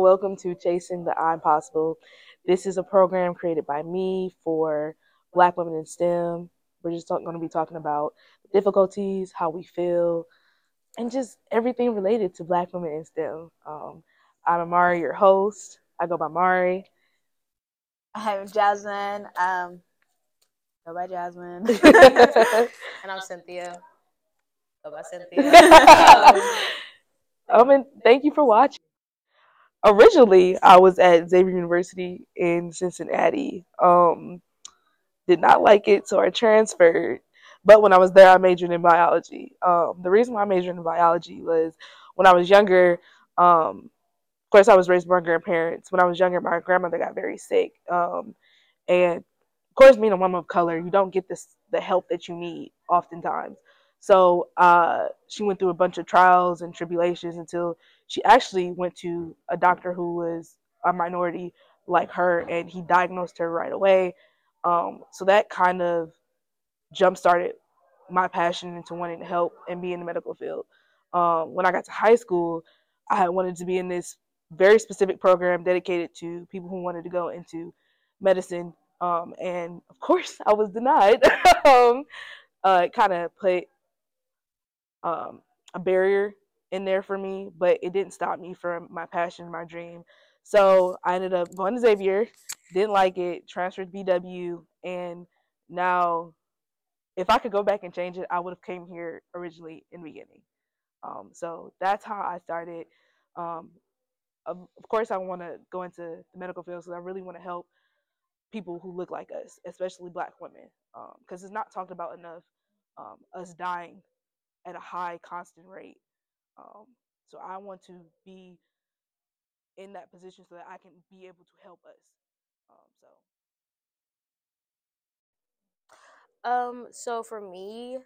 Hello, welcome to Chasing the Impossible. This is a program created by me for Black women in STEM. We're just going to be talking about difficulties, how we feel, and just everything related to Black women in STEM. Um, I'm Amari, your host. I go by Mari. I'm Jasmine. Um, go by Jasmine. and I'm Cynthia. Go by Cynthia. um, and thank you for watching. Originally, I was at Xavier University in Cincinnati. Um, did not like it, so I transferred. But when I was there, I majored in biology. Um, the reason why I majored in biology was when I was younger. Um, of course, I was raised by my grandparents. When I was younger, my grandmother got very sick, um, and of course, being a woman of color, you don't get this the help that you need oftentimes. So uh, she went through a bunch of trials and tribulations until she actually went to a doctor who was a minority like her, and he diagnosed her right away. Um, so that kind of jump started my passion into wanting to help and be in the medical field. Um, when I got to high school, I wanted to be in this very specific program dedicated to people who wanted to go into medicine. Um, and of course, I was denied. um, uh, it kind of put um, a barrier in there for me, but it didn't stop me from my passion, my dream. So I ended up going to Xavier, didn't like it, transferred to BW, and now if I could go back and change it, I would have came here originally in the beginning. Um, so that's how I started. Um, of, of, course, I want to go into the medical field because I really want to help people who look like us, especially Black women, because um, it's not talked about enough. Um, us dying at a high, constant rate. Um, so I want to be in that position so that I can be able to help us. Um, so um, so for me,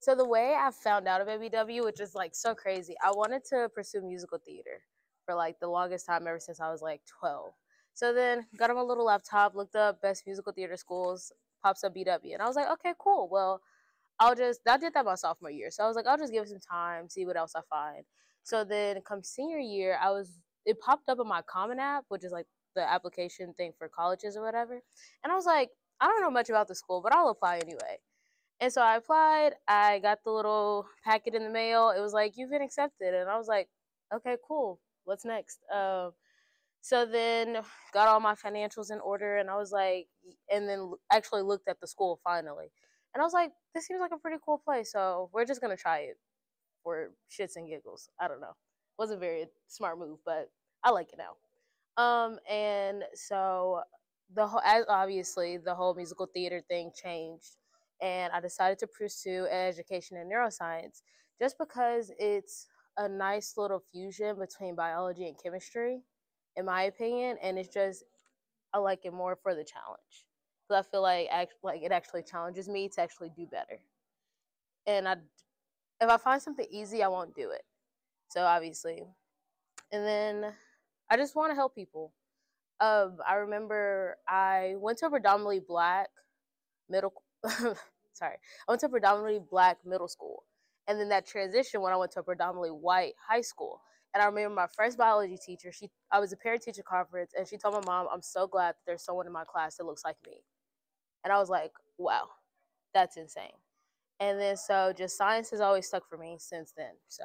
so the way I found out about BW, which is like so crazy, I wanted to pursue musical theater for like the longest time ever since I was like 12. So then got on my little laptop, looked up best musical theater schools, pops up BW, and I was like, okay, cool. Well, I'll just I did that my sophomore year, so I was like, I'll just give it some time, see what else I find. So then come senior year, I was it popped up on my Common App, which is like the application thing for colleges or whatever, and I was like, I don't know much about the school, but I'll apply anyway. And so I applied. I got the little packet in the mail. It was like, you've been accepted. And I was like, okay, cool. What's next? Uh, so then got all my financials in order. And I was like, and then actually looked at the school finally. And I was like, this seems like a pretty cool place. So we're just to try it for shits and giggles. I don't know. Wasn't very smart move, but I like it now. Um, and so the whole as obviously the whole musical theater thing changed and I decided to pursue education in neuroscience just because it's a nice little fusion between biology and chemistry, in my opinion, and it's just I like it more for the challenge I feel like act, like it actually challenges me to actually do better. And I, if I find something easy, I won't do it. So obviously, and then I just want to help people. Um, I remember I went to a predominantly black middle. sorry, I went to a predominantly black middle school, and then that transition when I went to a predominantly white high school. And I remember my first biology teacher. She, I was a parent teacher conference, and she told my mom, "I'm so glad that there's someone in my class that looks like me." And I was like, "Wow, that's insane." And then so just science has always stuck for me since then. So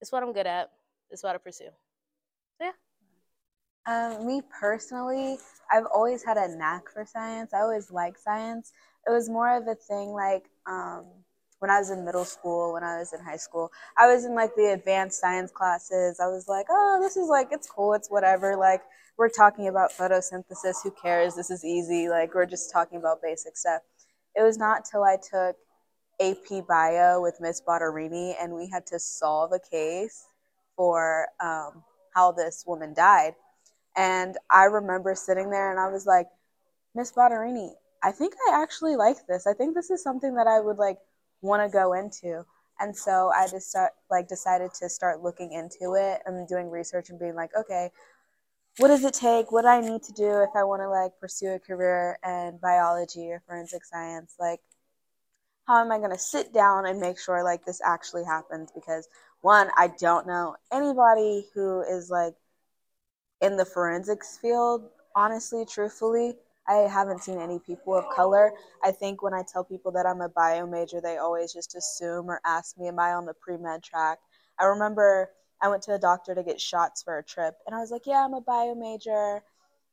it's what I'm good at. It's what I pursue. So yeah. Um, me personally, I've always had a knack for science. I always liked science. It was more of a thing like um, when I was in middle school, when I was in high school, I was in like the advanced science classes. I was like, oh, this is like, it's cool, it's whatever. Like, we're talking about photosynthesis. Who cares? This is easy. Like, we're just talking about basic stuff. It was not till I took AP Bio with Miss Botterini and we had to solve a case for um, how this woman died and I remember sitting there and I was like, Miss Botterini, I think I actually like this. I think this is something that I would like want to go into. And so I just start, like decided to start looking into it and doing research and being like, okay, what does it take? What do I need to do if I want to like pursue a career in biology or forensic science? Like, how am I going to sit down and make sure like this actually happens? Because one, I don't know anybody who is like in the forensics field, honestly, truthfully. I haven't seen any people of color. I think when I tell people that I'm a bio major, they always just assume or ask me, Am I on the pre med track? I remember I went to a doctor to get shots for a trip, and I was like, Yeah, I'm a bio major.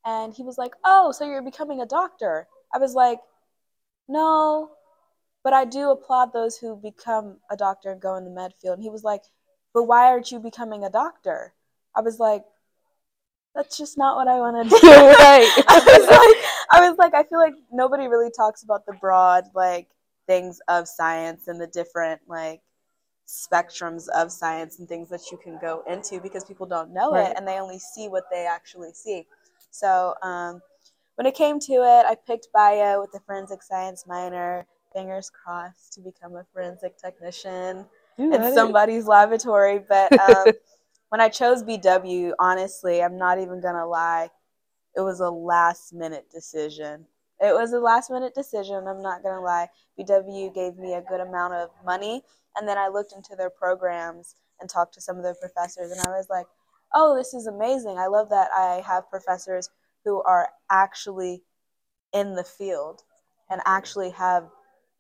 And he was like, Oh, so you're becoming a doctor? I was like, No, but I do applaud those who become a doctor and go in the med field. And he was like, But why aren't you becoming a doctor? I was like, that's just not what I want to do. right. I was like, I was like, I feel like nobody really talks about the broad like things of science and the different like spectrums of science and things that you can go into because people don't know Right. it and they only see what they actually see. So um, when it came to it, I picked bio with the forensic science minor. Fingers crossed to become a forensic technician You in somebody's laboratory. But um, when I chose BW, honestly, I'm not even gonna lie, it was a last minute decision. It was a last minute decision. I'm not gonna lie. BW gave me a good amount of money, and then I looked into their programs and talked to some of their professors, and I was like, "Oh, this is amazing! I love that I have professors who are actually in the field and actually have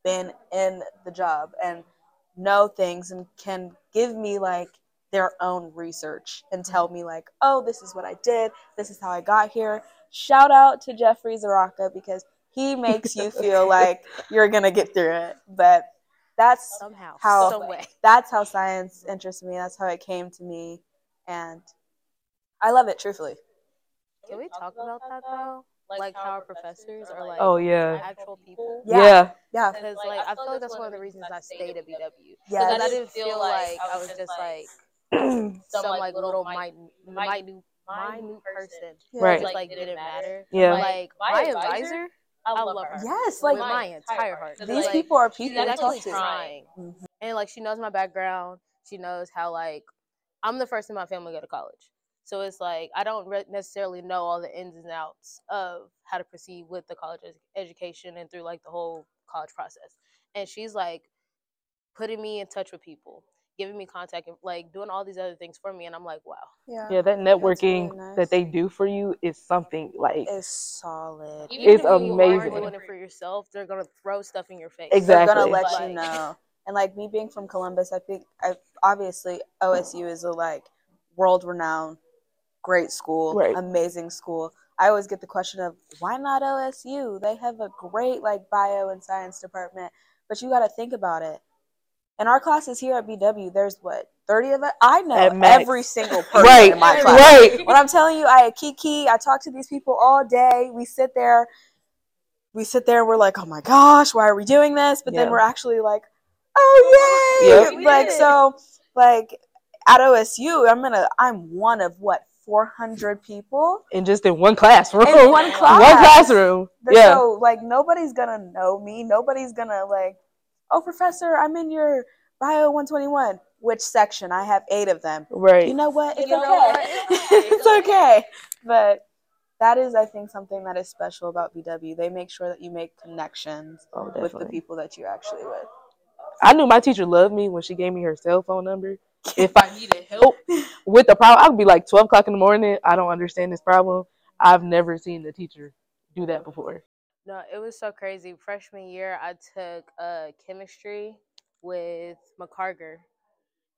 been in the job and know things and can give me like their own research and mm-hmm. tell me like oh this is what i did this is how i got here shout out to jeffrey zaraka because he makes you feel like you're gonna get through it but that's Somehow, How- some way. that's how science interests me that's how it came to me and i love it truthfully Can we talk about that though? Like how our professors are like Oh yeah. actual people. Yeah. Yeah. yeah Because like I feel like that's one of the reasons I stayed at BW. Yeah. Because I didn't feel like I was just like some like little minute minute minute person. Yeah. Right. Just like didn't matter. Yeah. Like my advisor, I love her. yes Like like with my entire heart. these Like, people are people to actually talk to trying. Mhm. and like she knows my background. She knows how like I'm the first in my family to go to college. So it's like I don't re- necessarily know all the ins and outs of how to proceed with the college ed- education and through like the whole college process. And she's like putting me in touch with people, giving me contact, and like doing all these other things for me. And I'm like, wow, yeah Yeah, that networking really nice. that they do for you is something like it's solid even It's if you aren't amazing. doing it for yourself, they're gonna throw stuff in your face. exactly they're gonna Exactly. let Like- you know. And like me being from Columbus, I think I obviously OSU is a like world renowned, great school, Right. amazing school. I always get the question of why not OSU? They have a great like bio and science department, but you got to think about it. In our classes here at BW, there's what thirty of us. I know every single person Right. in my class. Right. when I'm telling you, I kiki, I talk to these people all day. We sit there, we sit there, we're like, oh my gosh, why are we doing this? But then we're actually like, oh yay! Yep. Like so, like at OSU, I'm gonna, I'm one of what 400 people. And just in one classroom. In one One classroom. But Yeah. So like nobody's gonna know me. Nobody's gonna like, oh professor, I'm in your bio 121. Which section? I have eight of them Right. you know what? It's You okay. what? It's okay. But that is, I think, something that is special about BW. They make sure that you make connections oh, with the people that you're actually with. I knew my teacher loved me when she gave me her cell phone number. If I needed help oh, with the problem, I'd be like 12 o'clock in the morning. I don't understand this problem. I've never seen the teacher do that before. No, it was so crazy. Freshman year, I took uh, chemistry with McCarger,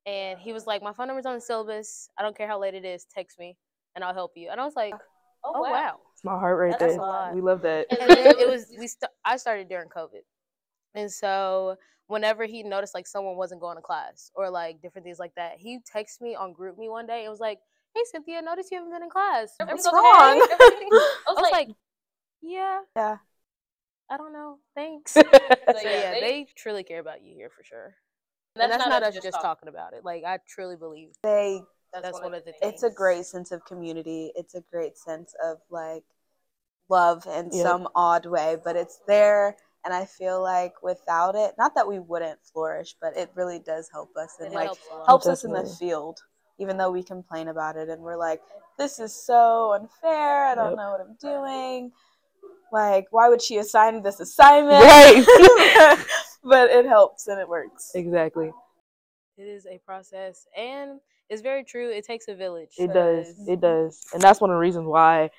and he was like, "My phone number's on the syllabus. I don't care how late it is. Text me, and I'll help you." And I was like, "Oh, wow!" It's my heart right That's there. We love that. And it was we. St- I started during COVID, and so whenever he noticed like someone wasn't going to class or like different things like that, he texted me on GroupMe one day and was like, "Hey Cynthia, notice you haven't been in class. What's Everything's wrong?" okay? Everything-" I was like, "Yeah, Yeah. I don't know. Thanks." So, So yeah, they truly care about you here for sure. And that's, not, us just talking about it. Like I truly believe They, that's, one of the things. it's a great sense of community. It's a great sense of like love in Yep. some odd way, but it's there. And I feel like without it, not that we wouldn't flourish, but it really does help us and It like helps helps us in the field, even though we complain about it and we're like, this is so unfair. I don't Yep. know what I'm doing. Like, why would she assign this assignment? Right. but it helps and it works. exactly. It is a process, and it's very true. It takes a village. It does. It does. And that's one of the reasons why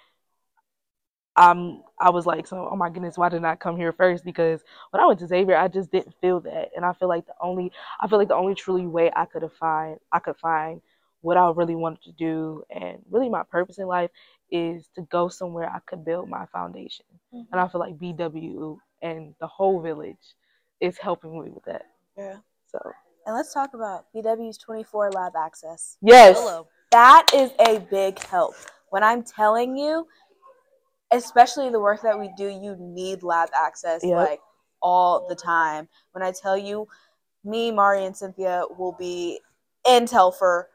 I'm I was like, so oh my goodness, why didn't I come here first? Because when I went to Xavier, I just didn't feel that. And I feel like the only I feel like the only truly way I could have find I could find what I really wanted to do and really my purpose in life is to go somewhere I could build my foundation. Mm-hmm. And I feel like BW and the whole village is helping me with that. Yeah. So And let's talk about BW's 24 lab access. yes. Solo. That is a big help. When I'm telling you, especially the work that we do, you need lab access Yep. like all the time. When I tell you, me, Mari, and Cynthia will be in Telfer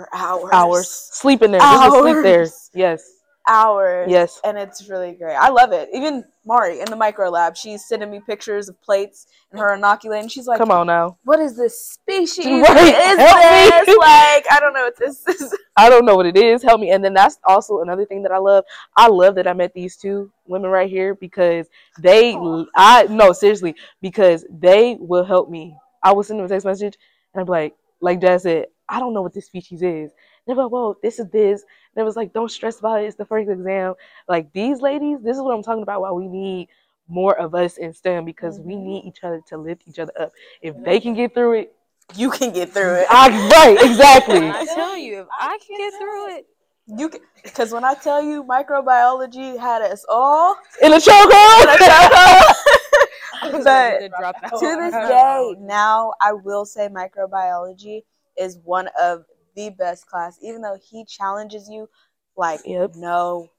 for hours. Hours. Sleep in there. To sleep there. Hours. Yes. Hours. Yes. And it's really great. I love it. Even Mari in the micro lab, she's sending me pictures of plates and her inoculating. She's like, Come on now. what is this species? Right, What is help me. this? Like, I don't know what this is. I don't know what it is. Help me. And then that's also another thing that I love. I love that I met these two women right here because they, Aw. I no seriously because they will help me. I will send them a text message and I'm like, like Jazz said, I don't know what this species is. And they're like, well, this is this. And it was like, don't stress about it. It's the first exam. Like these ladies, this is what I'm talking about. Why we need more of us in STEM because we Mhm. need each other to lift each other up. If they can get through it, You can get through it. I right exactly. I tell you, if I can get through it, You can, because when I tell you microbiology had us all, In a chokehold. I was But ready to drop out. to this day, now I will say microbiology is one of the best class, even though he challenges you like Yep. no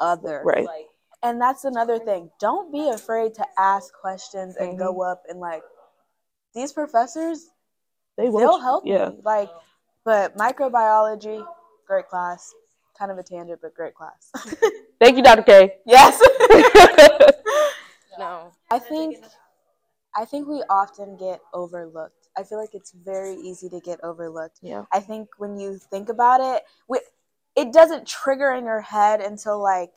other. Right. Like, And that's another thing. Don't be afraid to ask questions and Mm-hmm. go up and like these professors, They will. they'll help Yeah. you. Like, but microbiology, great class. Kind of a tangent, but great class. Thank you, Dr. K. yes. no. I think I think we often get overlooked. I feel like it's very easy to get overlooked. yeah. I think when you think about it, it doesn't trigger in your head until like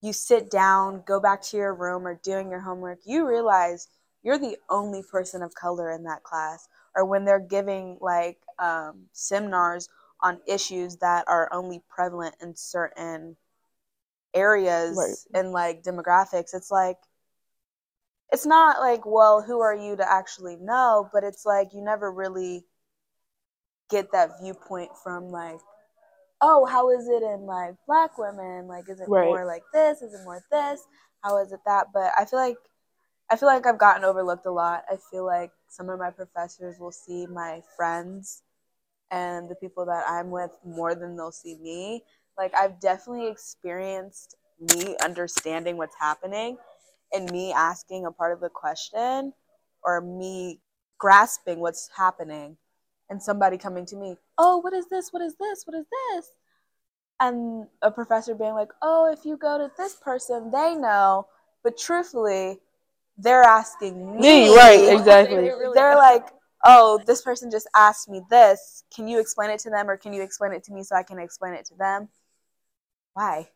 you sit down, go back to your room or doing your homework. You realize you're the only person of color in that class or when they're giving like um, seminars on issues that are only prevalent in certain areas Right. and like demographics it's like it's not like well who are you to actually know but it's like you never really get that viewpoint from like oh how is it in like black women? Like is it Right. more like this? Is it more this? How is it that? But i feel like i feel like i've gotten overlooked a lot. I feel like some of my professors will see my friends and the people that i'm with more than they'll see me. Like i've definitely experienced me understanding what's happening and me asking a part of the question or me grasping what's happening and somebody coming to me, oh, what is this? What is this? What is this? And a professor being like, oh, if you go to this person, they know. But truthfully, they're asking me. Me, right, exactly. They're like, oh, this person just asked me this. Can you explain it to them or can you explain it to me so I can explain it to them? Why?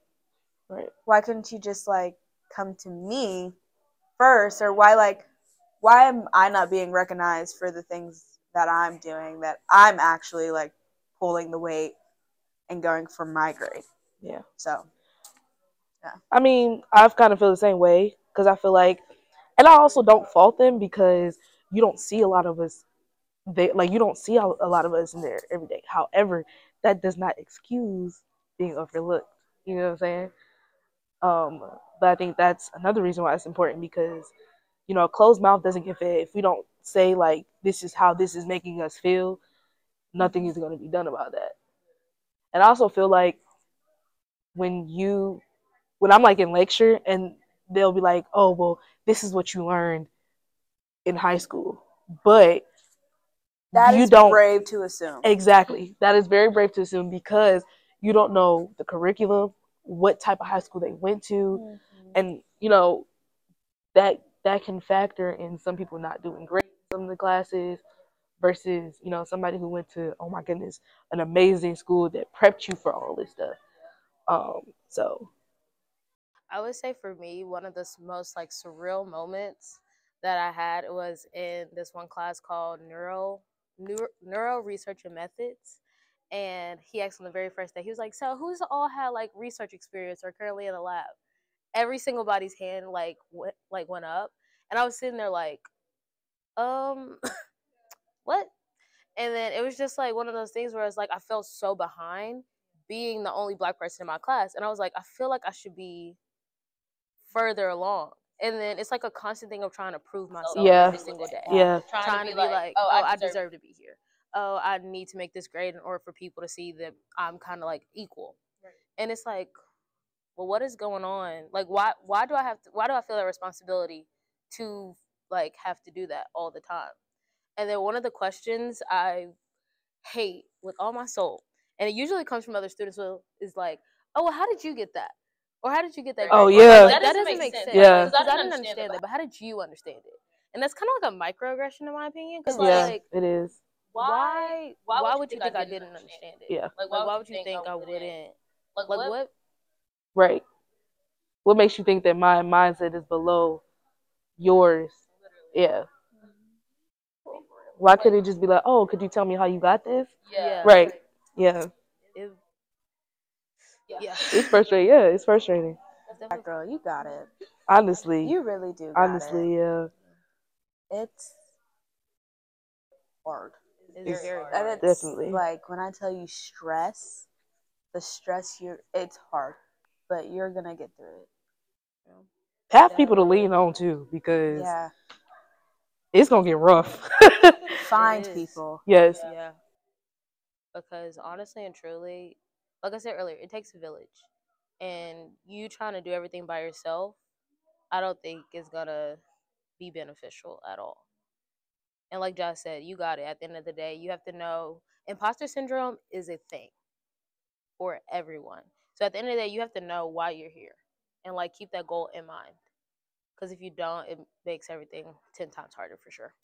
Right. Why couldn't you just like come to me first? Or why like why am I not being recognized for the things that I'm doing that I'm actually like pulling the weight and going for my grade? Yeah. So yeah. I mean, I've kind of feel the same way because I feel like, and I also don't fault them because you don't see a lot of us. They like you don't see a a lot of us in there every day. However, that does not excuse being overlooked. You know what I'm saying? Um, but I think that's another reason why it's important because, you know, a closed mouth doesn't get fed. If we don't say like this is how this is making us feel, nothing is going to be done about that. And I also feel like when you when I'm like in lecture and they'll be like, "Oh, well, this is what you learned in high school," but that is you don't brave to assume. exactly. That is very brave to assume because you don't know the curriculum, what type of high school they went to, Mhm. and you know that that can factor in some people not doing great in some of the classes versus you know somebody who went to oh my goodness an amazing school that prepped you for all this stuff. Um, so I would say for me, one of the most like surreal moments that I had was in this one class called Neuro Neuro, Neuro Research and Methods. And he asked on the very first day, he was like, So who's all had like research experience or currently in the lab? Every single body's hand like went like went up. And I was sitting there like, um, what? And then it was just like one of those things where i was like I felt so behind being the only black person in my class. And I was like, I feel like I should be further along. And then it's like a constant thing of trying to prove myself Yeah. every single day. Yeah. Trying, to be like, oh, I deserve to be here. Oh, I need to make this grade in order for people to see that I'm kind of like equal. And it's like, well, what is going on? Like, why why do I have to? Why do I feel that responsibility to like have to do that all the time? And then one of the questions I hate with all my soul, and it usually comes from other students, will is like, oh, well, how did you get that? Or how did you get that? Oh, grade? Yeah. like, that, doesn't make sense. Yeah. because I didn't understand that. But how did you understand it? And that's kind of like a microaggression in my opinion. Because Yeah, like, it is. Why why, would you think, I didn't understand it? Yeah. Like, why, would you think I wouldn't? Like, what? Right. What makes you think that my mindset is below yours? Yeah. Why couldn't it just be like, oh, could you tell me how you got this? Yeah. Right. Yeah. It, yeah. It's frustrating. Yeah, it's frustrating. That's Black definitely- girl, you got it. Honestly. You really do. Got honestly, yeah. it's hard. It's It's- very And hard. it's Definitely. like when I tell you stress, the stress you're it's hard, but you're gonna get through it. Have people to lean on too because Yeah. it's gonna get rough. Find people. yes. Yeah. Because honestly and truly, like I said earlier, it takes a village. And you trying to do everything by yourself, I don't think is gonna be beneficial at all. And like Jazz said, you got it. At the end of the day, you have to know imposter syndrome is a thing for everyone. So at the end of the day, you have to know why you're here and like keep that goal in mind. Because if you don't, it makes everything 10 times harder for sure.